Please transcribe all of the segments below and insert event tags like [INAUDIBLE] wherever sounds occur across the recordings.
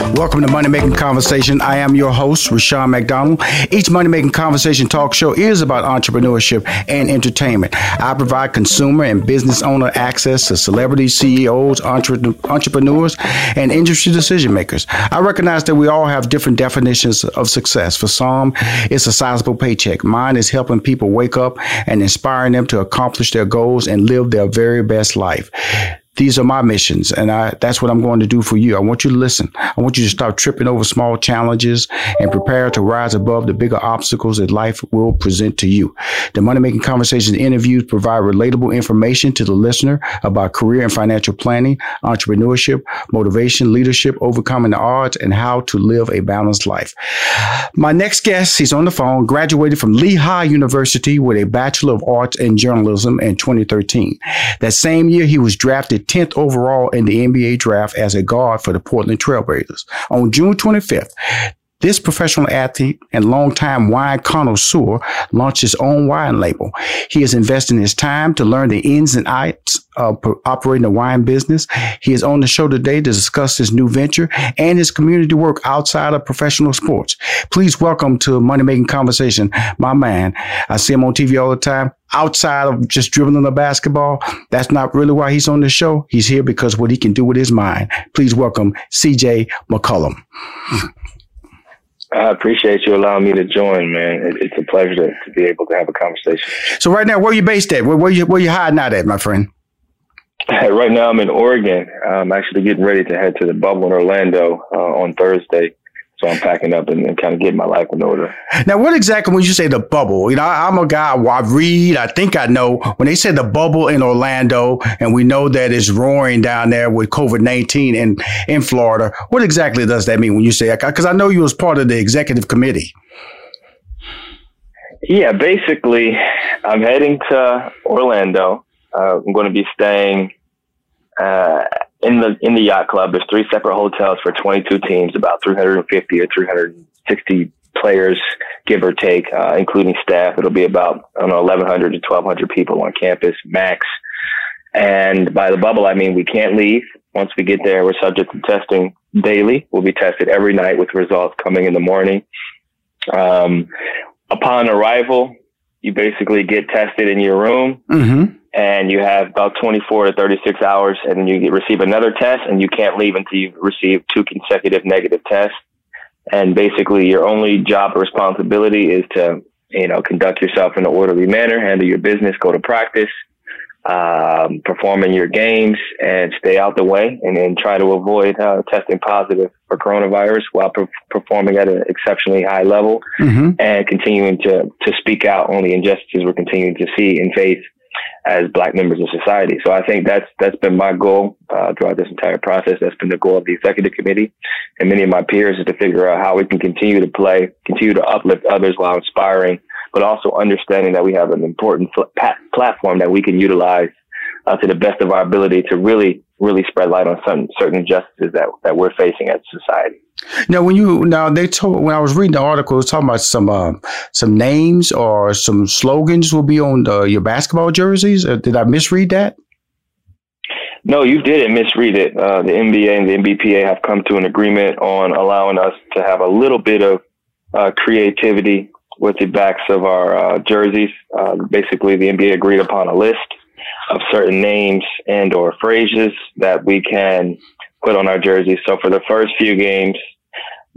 Welcome to Money Making Conversation. I am your host, Rushion McDonald. Each Money Making Conversation talk show is about entrepreneurship and entertainment. I provide consumer and business owner access to celebrities, CEOs, entre- entrepreneurs, and industry decision makers. I recognize that we all have different definitions of success. For some, it's a sizable paycheck. Mine is helping people wake up and inspiring them to accomplish their goals and live their very best life. These are my missions, and I, that's what I'm going to do for you. I want you to listen. I want you to stop tripping over small challenges and prepare to rise above the bigger obstacles that life will present to you. The Money Making Conversations interviews provide relatable information to the listener about career and financial planning, entrepreneurship, motivation, leadership, overcoming the odds, and how to live a balanced life. My next guest, he's on the phone, graduated from Lehigh University with a Bachelor of Arts in Journalism in 2013. That same year, he was drafted 10th overall in the NBA draft as a guard for the Portland Trailblazers. On June 25th, this professional athlete and longtime wine connoisseur launched his own wine label. He is investing his time to learn the ins and outs of operating a wine business. He is on the show today to discuss his new venture and his community work outside of professional sports. Please welcome to Money Making Conversation, my man. I see him on TV all the time. Outside of just dribbling the basketball, that's not really why he's on the show. He's here because what he can do with his mind. Please welcome CJ McCollum. I appreciate you allowing me to join, man. It, it's a pleasure to, to, be able to have a conversation. So right now, where are you based at? Where, where you where you hiding out at, my friend? [LAUGHS] Right now, I'm in Oregon. I'm actually getting ready to head to the bubble in Orlando uh, on Thursday. So I'm packing up and, and, kind of getting my life in order. Now, what exactly when you say the bubble? You know, I, am a guy. I read. I think I know when they say the bubble in Orlando, and we know that it's roaring down there with COVID nineteen in in Florida. What exactly does that mean when you say? Because I know you was part of the executive committee. Yeah, basically, I'm heading to Orlando. Uh, I'm going to be staying. Uh, in the in the yacht club, there's three separate hotels for 22 teams, about 350 or 360 players, give or take, uh, including staff. It'll be about I don't know 1,100 to 1,200 people on campus max. And by the bubble, I mean we can't leave. Once we get there, we're subject to testing daily. We'll be tested every night with results coming in the morning. Um, upon arrival, you basically get tested in your room. Mm-hmm and you have about 24 to 36 hours and then you receive another test and you can't leave until you've received two consecutive negative tests. And basically your only job or responsibility is to, you know, conduct yourself in an orderly manner, handle your business, go to practice, um, perform in your games and stay out the way and then try to avoid uh, testing positive for coronavirus while per- performing at an exceptionally high level mm-hmm. and continuing to, to speak out on the injustices we're continuing to see and face as black members of society. So I think that's that's been my goal uh, throughout this entire process. That's been the goal of the executive committee and many of my peers is to figure out how we can continue to play, continue to uplift others while inspiring, but also understanding that we have an important fl- platform that we can utilize uh, to the best of our ability to really, really spread light on some certain injustices that, that we're facing as a society. Now, when you now they told when I was reading the article, it was talking about some uh, some names or some slogans will be on the, your basketball jerseys. Uh, did I misread that? No, you didn't misread it. Uh, the NBA and the NBPA have come to an agreement on allowing us to have a little bit of uh, creativity with the backs of our uh, jerseys. Uh, basically, the NBA agreed upon a list of certain names and or phrases that we can put on our jerseys. So for the first few games,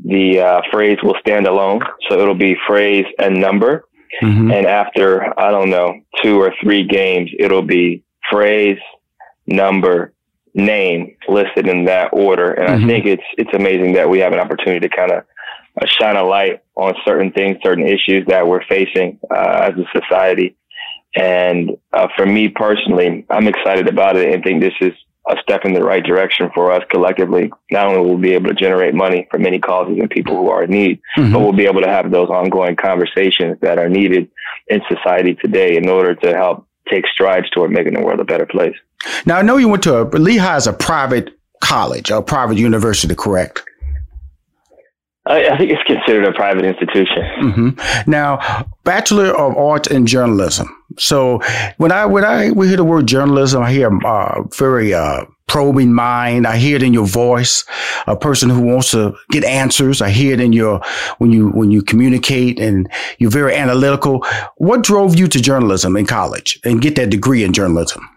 the uh, phrase will stand alone. So it'll be phrase and number. Mm-hmm. And after, I don't know, two or three games, it'll be phrase, number, name listed in that order. And mm-hmm. I think it's, it's amazing that we have an opportunity to kind of uh, shine a light on certain things, certain issues that we're facing uh, as a society. And uh, for me personally, I'm excited about it and think this is a step in the right direction for us collectively. Not only will we be able to generate money for many causes and people who are in need, mm-hmm. but we'll be able to have those ongoing conversations that are needed in society today in order to help take strides toward making the world a better place. Now, I know you went to a, Lehigh is a private college, a private university, correct? I, I think it's considered a private institution. Mm-hmm. Now, Bachelor of Arts in Journalism. So when I when I we hear the word journalism, I hear uh, very uh, probing mind. I hear it in your voice, a person who wants to get answers. I hear it in your when you when you communicate and you're very analytical. What drove you to journalism in college and get that degree in journalism?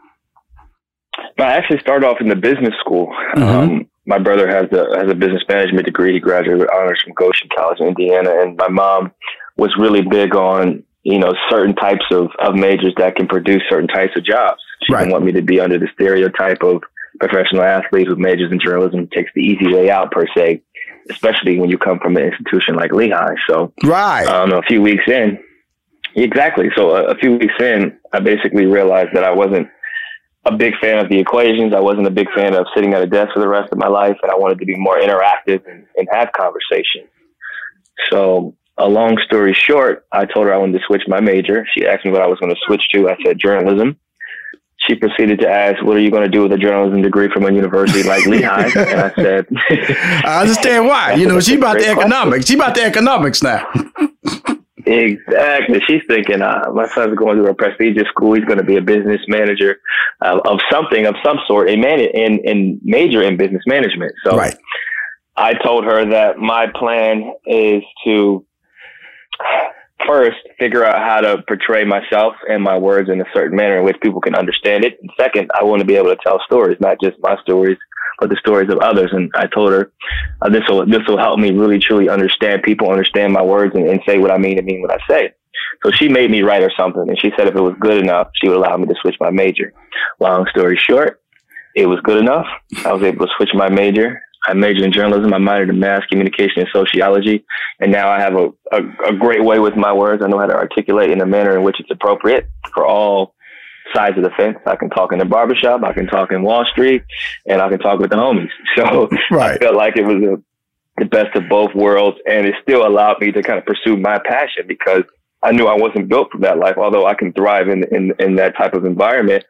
I actually started off in the business school. Mm-hmm. Um, my brother has a has a business management degree. He graduated with honors from Goshen College in Indiana, and my mom was really big on you know certain types of, of majors that can produce certain types of jobs. She right. didn't want me to be under the stereotype of professional athlete who majors in journalism takes the easy way out per se, especially when you come from an institution like Lehigh. So right, um, a few weeks in, exactly. So a, a few weeks in, I basically realized that I wasn't a big fan of the equations. I wasn't a big fan of sitting at a desk for the rest of my life, and I wanted to be more interactive and, and have conversations. So, a long story short, I told her I wanted to switch my major. She asked me what I was going to switch to. I said journalism. She proceeded to ask, "What are you going to do with a journalism degree from a university like Lehigh?" [LAUGHS] and I said, "I understand why. You know, she about the economics. She about the economics now." [LAUGHS] Exactly. She's thinking, uh, my son's going to a prestigious school. He's going to be a business manager uh, of something of some sort, a man in, in major in business management. So right. I told her that my plan is to first figure out how to portray myself and my words in a certain manner in which people can understand it. And second, I want to be able to tell stories, not just my stories, but the stories of others. And I told her uh, this will this will help me really truly understand people, understand my words, and, and say what I mean and mean what I say. So she made me write her something, and she said if it was good enough, she would allow me to switch my major. Long story short, it was good enough. I was able to switch my major. I majored in journalism. I minored in mass communication and sociology. And now I have a, a, a, great way with my words. I know how to articulate in a manner in which it's appropriate for all sides of the fence. I can talk in the barbershop, I can talk in Wall Street, and I can talk with the homies. [LAUGHS] So right. I felt like it was a, the best of both worlds, and it still allowed me to kind of pursue my passion because I knew I wasn't built for that life. Although I can thrive in in, in that type of environment,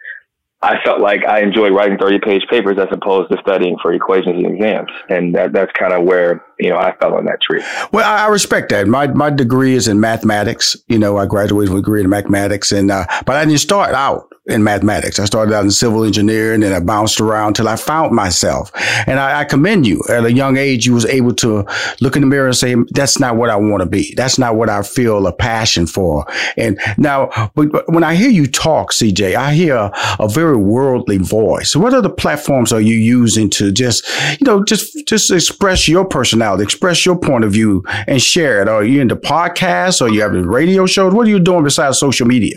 I felt like I enjoyed writing 30 page papers as opposed to studying for equations and exams. And that, that's kind of where, you know, I fell on that tree. Well, I respect that. My, my degree is in mathematics. You know, I graduated with a degree in mathematics and, uh, but I didn't start out in mathematics. I started out in civil engineering and I bounced around till I found myself. And I, I, commend you at a young age. You was able to look in the mirror and say, that's not what I want to be. That's not what I feel a passion for. And now, but, but when I hear you talk, CJ, I hear a, very worldly voice. What other platforms are you using to just, you know, just, just express your personality, express your point of view and share it? Are you into podcasts or you have a radio shows? What are you doing besides social media?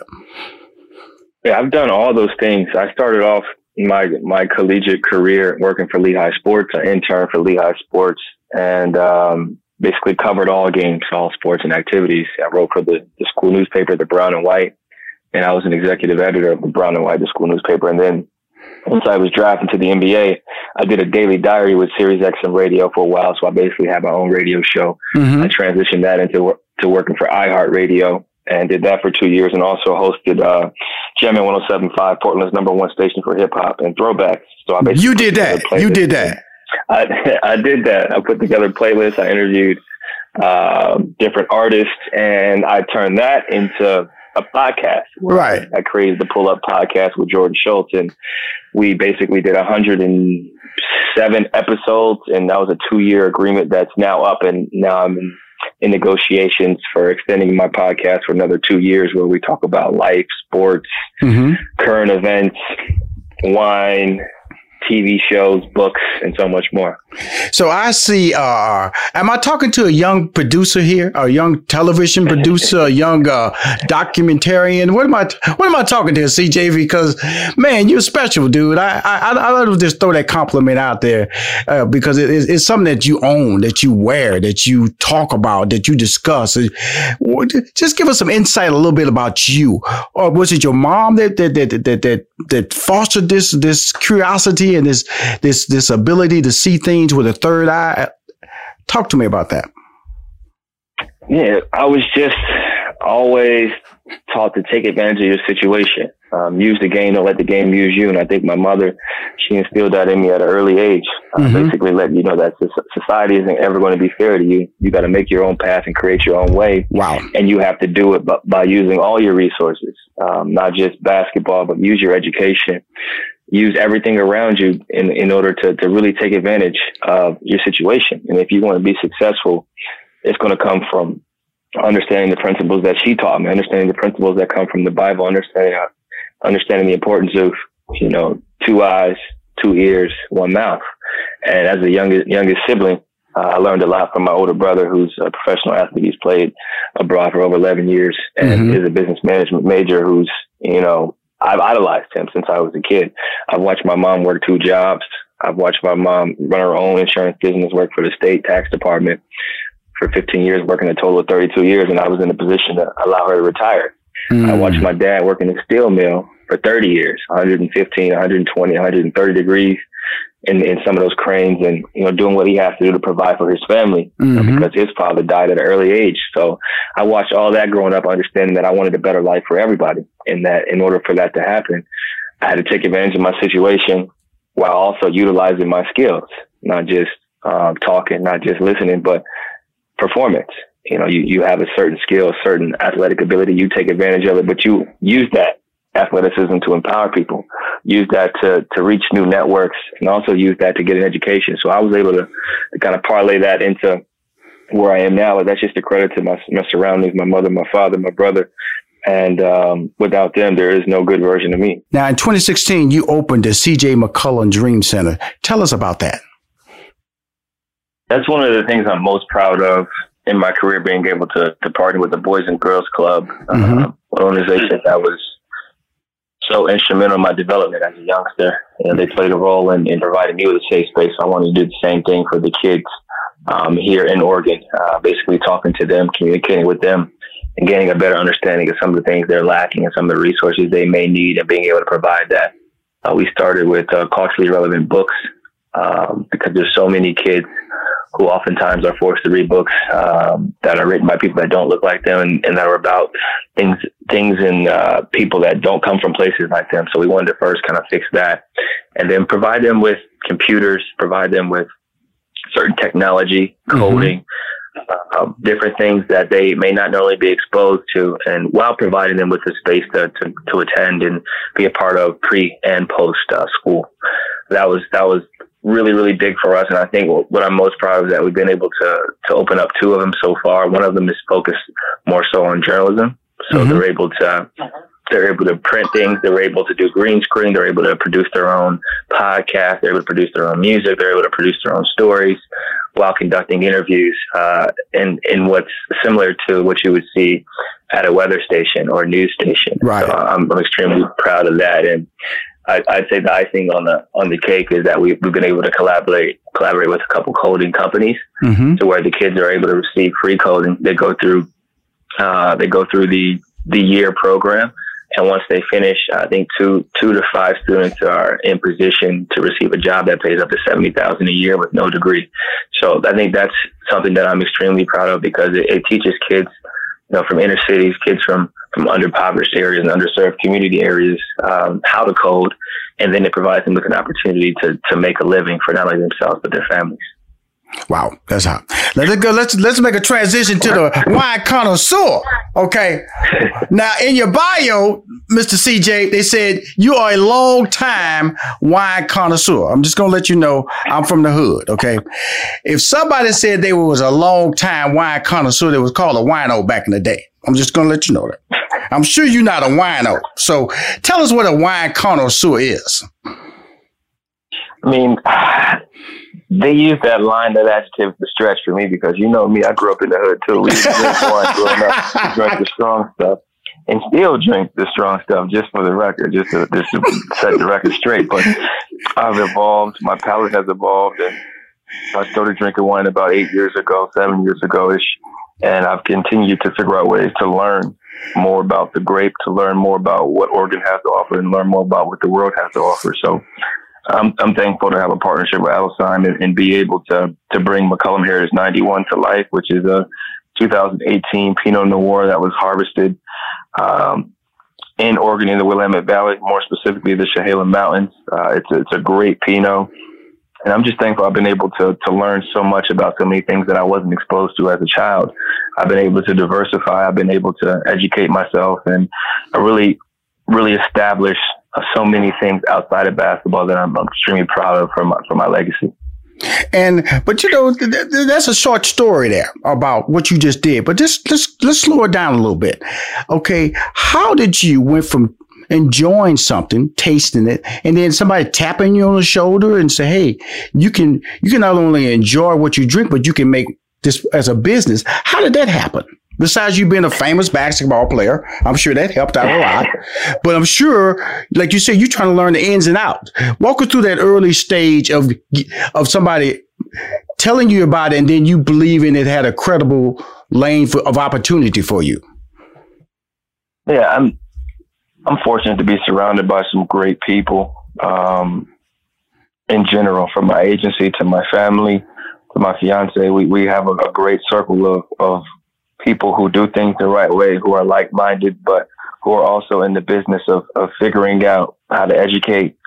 Yeah, I've done all those things. I started off my my collegiate career working for Lehigh Sports, an intern for Lehigh Sports, and um, basically covered all games, all sports and activities. I wrote for the, the school newspaper, the Brown and White, and I was an executive editor of the Brown and White, the school newspaper. And then once I was drafted to the NBA, I did a daily diary with Sirius XM Radio for a while. So I basically had my own radio show. Mm-hmm. I transitioned that into to working for iHeartRadio and did that for two years and also hosted uh, Jammin' 1075, Portland's number one station for hip hop and throwbacks. So I basically You did that. You did that. I, [LAUGHS] I did that. I put together playlists. I interviewed uh, different artists and I turned that into a podcast. Right. I created the Pull Up podcast with Jordan Schultz and we basically did 107 episodes and that was a two year agreement that's now up and now I'm in in negotiations for extending my podcast for another two years where we talk about life, sports, mm-hmm. current events, wine, TV shows, books, and so much more. So I see. Uh, am I talking to a young producer here? A young television [LAUGHS] producer, a young uh, documentarian? What am I? What am I talking to, CJ? Because man, you're special, dude. I I I love to just throw that compliment out there uh, because it, it's, it's something that you own, that you wear, that you talk about, that you discuss. Just give us some insight, a little bit about you. Or was it your mom that that that that that, that fostered this this curiosity? And this this this ability to see things with a third eye. Talk to me about that. Yeah, I was just always taught to take advantage of your situation. Um, use the game, don't let the game use you. And I think my mother, she instilled that in me at an early age. Uh, mm-hmm. Basically, let you know that society isn't ever going to be fair to you. You got to make your own path and create your own way. Wow! And you have to do it by, by using all your resources, um, not just basketball, but use your education, use everything around you in in order to to really take advantage of your situation. And if you want to be successful, it's going to come from understanding the principles that she taught me, understanding the principles that come from the Bible, understanding uh, understanding the importance of you know two eyes, two ears, one mouth. And as a youngest youngest sibling, uh, I learned a lot from my older brother, who's a professional athlete. He's played abroad for over 11 years and mm-hmm. is a business management major. Who's you know I've idolized him since I was a kid. I've watched my mom work two jobs. I've watched my mom run her own insurance business, work for the state tax department for 15 years, working a total of 32 years, and I was in a position to allow her to retire. Mm. I watched my dad work in a steel mill for 30 years, 115, 120, 130 degrees in, in some of those cranes and, you know, doing what he has to do to provide for his family mm-hmm. because his father died at an early age. So I watched all that growing up, understanding that I wanted a better life for everybody and that in order for that to happen, I had to take advantage of my situation while also utilizing my skills, not just um, talking, not just listening, but performance. You know, you, you have a certain skill, a certain athletic ability, you take advantage of it, but you use that athleticism to empower people, use that to, to reach new networks and also use that to get an education. So I was able to, to kind of parlay that into where I am now. That's just a credit to my, my surroundings, my mother, my father, my brother. And um, without them, there is no good version of me. Now, in 2016, you opened the CJ McCollum Dream Center. Tell us about that. That's one of the things I'm most proud of in my career, being able to, to partner with the Boys and Girls Club, mm-hmm. uh, an organization that was so instrumental in my development as a youngster. You know, they played a role in, in providing me with a safe space. I wanted to do the same thing for the kids um, here in Oregon, uh, basically talking to them, communicating with them, and getting a better understanding of some of the things they're lacking and some of the resources they may need and being able to provide that. Uh, we started with uh, culturally relevant books um, because there's so many kids who oftentimes are forced to read books um, that are written by people that don't look like them and, and that are about things things and uh, people that don't come from places like them. So we wanted to first kind of fix that, and then provide them with computers, provide them with certain technology, mm-hmm. coding. Mm-hmm. Uh, different things that they may not normally be exposed to, and while providing them with the space to, to, to attend and be a part of pre and post uh, school. That was that was really, really big for us. And I think what I'm most proud of is that we've been able to, to open up two of them so far. One of them is focused more so on journalism. So mm-hmm. they're able to, they're able to print things. They're able to do green screen. They're able to produce their own podcast. They're able to produce their own music. They're able to produce their own stories while conducting interviews, uh, in, in what's similar to what you would see at a weather station or news station. Right. So I'm, I'm extremely proud of that. And I, would say the icing on the on the cake is that we, we've been able to collaborate collaborate with a couple coding companies mm-hmm. to where the kids are able to receive free coding. They go through uh, they go through the the year program, and once they finish, I think two two to five students are in position to receive a job that pays up to seventy thousand a year with no degree. So I think that's something that I'm extremely proud of because it, it teaches kids, you know, from inner cities, kids from from underpoverished areas and underserved community areas um, how to code, and then it provides them with an opportunity to to make a living for not only themselves but their families. Wow, that's hot. Let's go. Let's let's make a transition to the wine connoisseur. Okay. now, in your bio, Mr. CJ, they said you are a long time wine connoisseur. I'm just gonna let you know I'm from the hood. Okay. If somebody said they was a long time wine connoisseur, they was called a wino back in the day. I'm just gonna let you know that. I'm sure you're not a wino. So tell us what a wine connoisseur is. I mean, they use that line, that adjective, to stretch for me because you know me, I grew up in the hood too. We drink wine up, drink the strong stuff, and still drink the strong stuff. Just for the record, just to, just to set the record straight. But I've evolved. My palate has evolved, and I started drinking wine about eight years ago, seven years ago ish, and I've continued to figure out ways to learn more about the grape, to learn more about what Oregon has to offer, and learn more about what the world has to offer. So I'm, I'm thankful to have a partnership with Alcyon and, and be able to to bring McCollum Heritage 91 to life, which is a 2018 Pinot Noir that was harvested um, in Oregon in the Willamette Valley, more specifically the Chehalem Mountains. Uh, it's a, it's a great Pinot, and I'm just thankful I've been able to to learn so much about so many things that I wasn't exposed to as a child. I've been able to diversify. I've been able to educate myself, and I really really establish so many things outside of basketball that I'm extremely proud of for my for my legacy. And but you know th- th- that's a short story there about what you just did. But just let's let's slow it down a little bit. Okay, how did you went from enjoying something, tasting it, and then somebody tapping you on the shoulder and say, "Hey, you can you can not only enjoy what you drink, but you can make this as a business." How did that happen? Besides you being a famous basketball player, I'm sure that helped out a lot. But I'm sure, like you said, you're trying to learn the ins and outs. Walk us through that early stage of of somebody telling you about it, and then you believing it had a credible lane for, of opportunity for you. Yeah, I'm I'm fortunate to be surrounded by some great people. Um, in general, from my agency to my family to my fiance, we, we have a, a great circle of, of people who do things the right way, who are like minded, but who are also in the business of, of figuring out how to educate,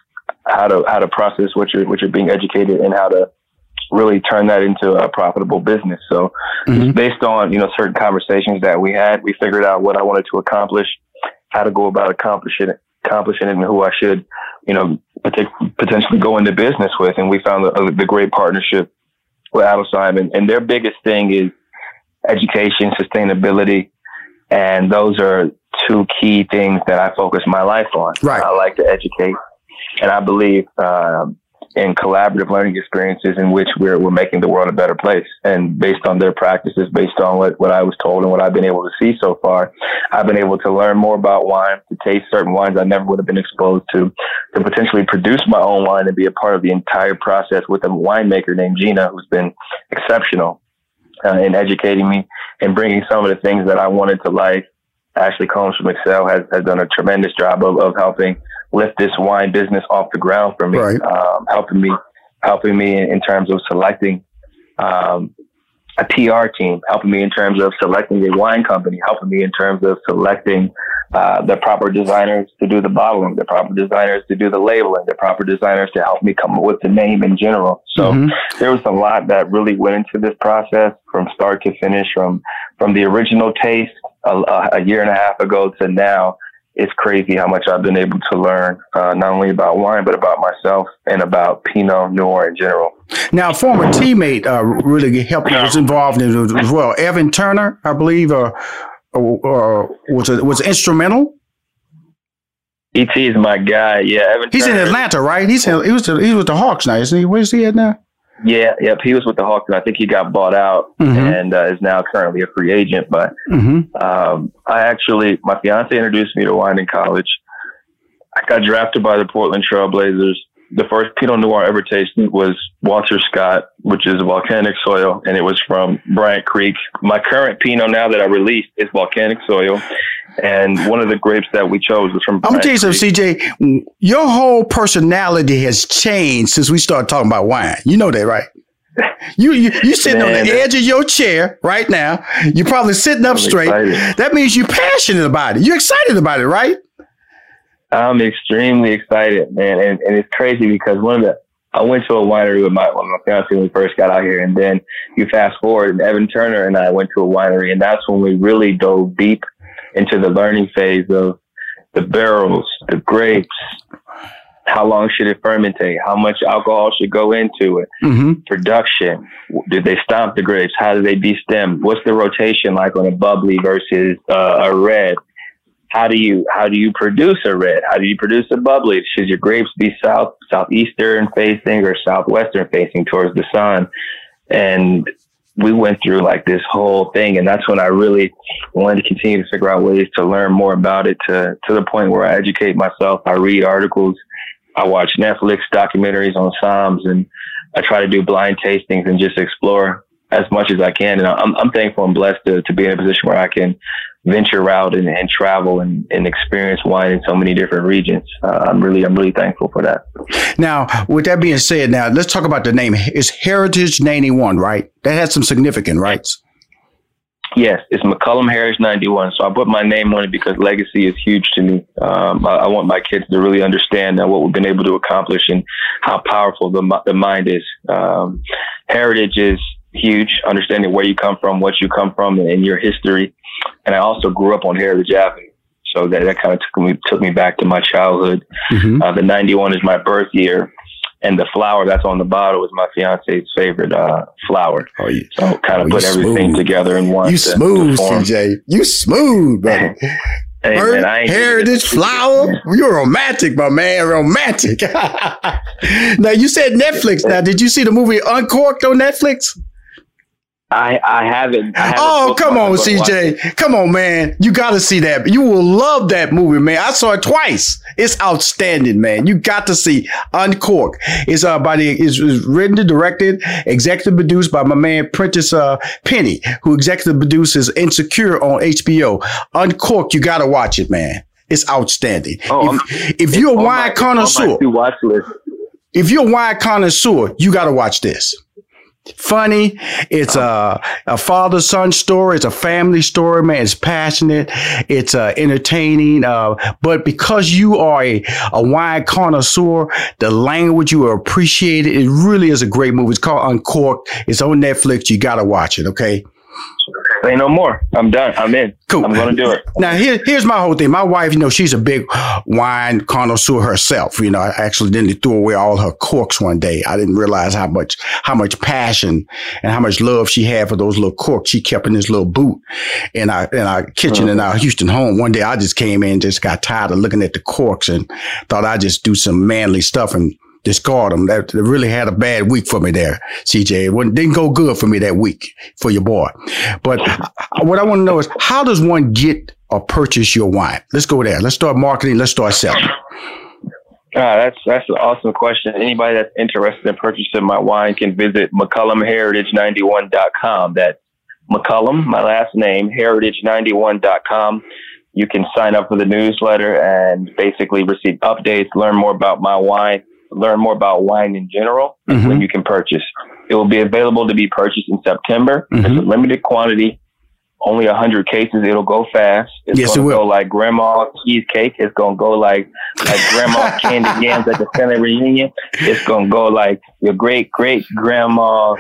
how to how to process what you're what you're being educated and how to really turn that into a profitable business. So mm-hmm. based on, you know, certain conversations that we had, we figured out what I wanted to accomplish, how to go about accomplishing it, accomplishing it and who I should, you know, potentially go into business with. And we found the, the great partnership with Adelsheim. And, and their biggest thing is education, sustainability, and those are two key things that I focus my life on. Right. I like to educate, and I believe uh, in collaborative learning experiences in which we're we're making the world a better place. And based on their practices, based on what what I was told and what I've been able to see so far, I've been able to learn more about wine, to taste certain wines I never would have been exposed to, to potentially produce my own wine and be a part of the entire process with a winemaker named Gina, who's been exceptional uh, in educating me and bringing some of the things that I wanted to life. Ashley Combs from Excel has, has done a tremendous job of, of helping lift this wine business off the ground for me, right. um, helping me, helping me in, in terms of selecting um, a PR team, helping me in terms of selecting a wine company, helping me in terms of selecting uh, the proper designers to do the bottling, the proper designers to do the labeling, the proper designers to help me come up with the name in general. So mm-hmm. there was a lot that really went into this process from start to finish, from from the original taste a, a year and a half ago to now. It's crazy how much I've been able to learn, uh, not only about wine, but about myself and about Pinot Noir in general. Now, a former teammate uh, really helped was involved in it as well. Evan Turner, I believe, uh, or was it was instrumental? Et is my guy. Yeah, Evan he's Turner. in Atlanta, right? He's in, he was he was the Hawks now, isn't he? Where's he at now? Yeah, yep. He was with the Hawks, and I think he got bought out mm-hmm. and uh, is now currently a free agent. But mm-hmm. um, I actually, my fiance introduced me to wine in college. I got drafted by the Portland Trailblazers the first Pinot Noir I ever tasted was Walter Scott, which is volcanic soil, and it was from Bryant Creek. My current Pinot now that I released is volcanic soil, and one of the grapes that we chose was from. I'm gonna tell you something, CJ. Your whole personality has changed since we started talking about wine. You know that, right? You you you sitting Man, on the edge of your chair right now. You're probably sitting up I'm straight. Excited. That means you're passionate about it. You're excited about it, right? I'm extremely excited, man, and, and it's crazy because one of the I went to a winery with my, when my fiance when we first got out here, and then you fast forward, and Evan Turner and I went to a winery, and that's when we really dove deep into the learning phase of the barrels, the grapes, how long should it fermentate, how much alcohol should go into it, mm-hmm. production, did they stomp the grapes, how do they destem, what's the rotation like on a bubbly versus uh, a red, how do you how do you produce a red? How do you produce a bubbly? Should your grapes be south southeastern facing or southwestern facing towards the sun? And we went through like this whole thing, and that's when I really wanted to continue to figure out ways to learn more about it. To to the point where I educate myself, I read articles, I watch Netflix documentaries on Somms and I try to do blind tastings and just explore as much as I can. And I'm, I'm thankful and blessed to, to be in a position where I can venture out and, and travel and, and, experience wine in so many different regions. Uh, I'm really, I'm really thankful for that. Now, with that being said, now let's talk about the name. It's Heritage 91, right? That has some significant rights. Yes, it's McCollum Heritage 91. So I put my name on it because legacy is huge to me. Um, I, I, want my kids to really understand that what we've been able to accomplish and how powerful the, the mind is. Um, heritage is huge, understanding where you come from, what you come from, and, and your history. And I also grew up on Heritage Avenue. So that, that kind of took me, took me back to my childhood. Mm-hmm. Uh, the 91 is my birth year and the flower that's on the bottle is my fiance's favorite uh, flower. Oh, you, so kind of oh, put everything smooth. together in one. You smooth, CJ. You smooth, [LAUGHS] brother. Hey, man, heritage flower. You're romantic, my man. Romantic. [LAUGHS] now you said Netflix. Now, did you see the movie Uncorked on Netflix? I I haven't. I haven't oh come on, CJ! Come on, man! You got to see that. You will love that movie, man. I saw it twice. It's outstanding, man. You got to see Uncork. It's uh by the it's, it's written and directed, executive produced by my man Prentice uh, Penny, who executive produces Insecure on HBO. Uncork, you got to watch it, man. It's outstanding. Oh, if, if you're a wine connoisseur, if you're a wine connoisseur, you got to watch this funny. It's a, a father son story. It's a family story, man. It's passionate. It's uh, entertaining. Uh, but because you are a, a wine connoisseur, the language you appreciate it. It really is a great movie. It's called Uncorked. It's on Netflix. You got to watch it. Okay. Say no more. I'm done. I'm in. Cool. I'm going to do it. Now, here, here's my whole thing. My wife, you know, she's a big wine connoisseur herself. You know, I accidentally threw away all her corks one day. I didn't realize how much, how much passion and how much love she had for those little corks she kept in this little boot in our, in our kitchen uh-huh. in our Houston home. One day I just came in, just got tired of looking at the corks and thought I'd just do some manly stuff and discard them. That, that, really had a bad week for me there, CJ. It didn't go good for me that week for your boy. But [LAUGHS] what I want to know is how does one get or purchase your wine? Let's go there. Let's start marketing. Let's start selling. Ah, that's that's an awesome question. Anybody that's interested in purchasing my wine can visit McCollumHeritage91.com. That's McCollum, my last name, heritage91.com. You can sign up for the newsletter and basically receive updates, learn more about my wine, learn more about wine in general mm-hmm. when you can purchase. It will be available to be purchased in September. Mm-hmm. It's a limited quantity, only 100 cases. It'll go fast. It's yes, going to it go like grandma cheesecake. It's going to go like like grandma [LAUGHS] candy yams at the family reunion. It's going to go like your great great grandma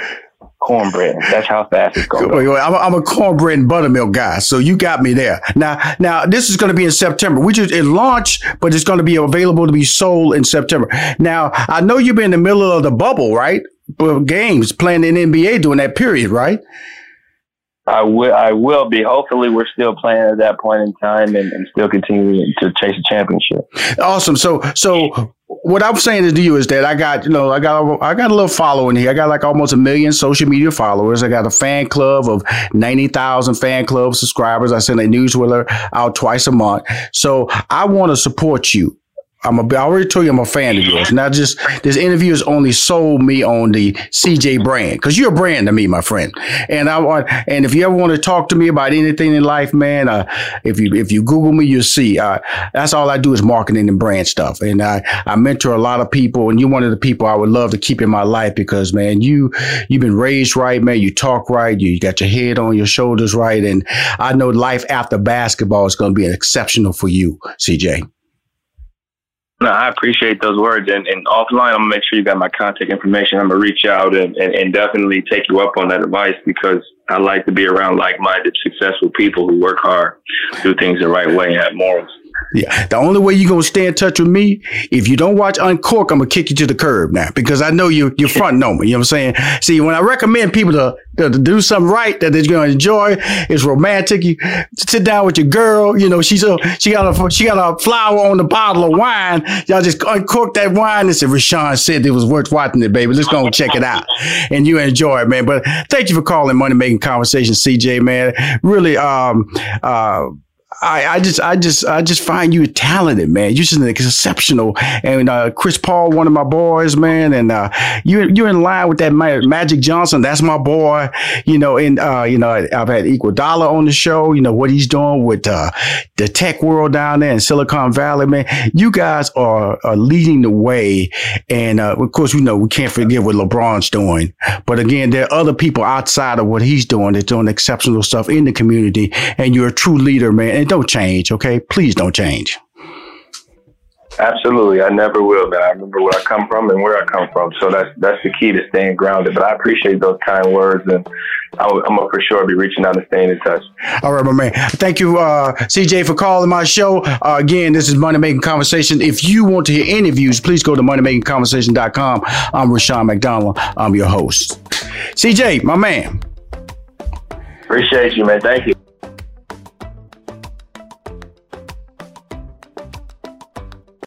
cornbread. That's how fast it's going. Wait, wait, I'm, a, I'm a cornbread and buttermilk guy, so you got me there. Now, now this is going to be in September. We just it launched, but it's going to be available to be sold in September. Now, I know you've been in the middle of the bubble, right? Games playing in NBA during that period, right? I will. I will be. Hopefully, we're still playing at that point in time and, and still continuing to chase a championship. Awesome. So, so what I'm saying to you is that I got, you know, I got, I got a little following here. I got like almost a million social media followers. I got a fan club of 90,000 fan club subscribers. I send a newsletter out twice a month. So I want to support you. I'm a, I already told you I'm a fan of yours. Not just this interview has only sold me on the CJ brand because you're a brand to me, my friend. And I want, and if you ever want to talk to me about anything in life, man, uh, if you if you Google me, you'll see. Uh, that's all I do is marketing and brand stuff. And I I mentor a lot of people, and you're one of the people I would love to keep in my life because man, you you've been raised right, man. You talk right. You got your head on your shoulders right, and I know life after basketball is going to be exceptional for you, CJ. No, I appreciate those words. And, and offline, I'm gonna make sure you got my contact information. I'm gonna reach out and, and, and definitely take you up on that advice because I like to be around like-minded, successful people who work hard, do things the right way, and have morals. Yeah. The only way you're gonna stay in touch with me, if you don't watch Uncork, I'm gonna kick you to the curb now because I know you you're [LAUGHS] fronting on me. You know what I'm saying? See, when I recommend people to, to, to do something right that they're gonna enjoy, it's romantic. You sit down with your girl, you know, she's a she got a she got a flower on the bottle of wine. Y'all just uncork that wine and said Rushion said it was worth watching it, baby. Let's go and check it out. [LAUGHS] And you enjoy it, man. But thank you for calling Money Making Conversation, CJ, man. Really um uh I, I just, I just, I just find you talented, man. You're just exceptional. And uh, Chris Paul, one of my boys, man, and uh, you, you're in line with that Magic Johnson. That's my boy. You know, and uh, you know, I've had Iguodala on the show. You know what he's doing with uh, the tech world down there in Silicon Valley, man. You guys are, are leading the way, and uh, of course, you know we can't forget what LeBron's doing. But again, there are other people outside of what he's doing that's doing exceptional stuff in the community, and you're a true leader, man. And don't change, okay? Please don't change. Absolutely, I never will. Man, I remember where I come from and where I come from, so that's that's the key to staying grounded. But I appreciate those kind words, and I'm, I'm gonna for sure be reaching out and staying in touch. All right, my man. Thank you, uh, CJ, for calling my show. Uh, again, this is Money Making Conversation. If you want to hear interviews, please go to moneymakingconversation.com. I'm Rushion McDonald. I'm your host. CJ, my man. Appreciate you, man. Thank you.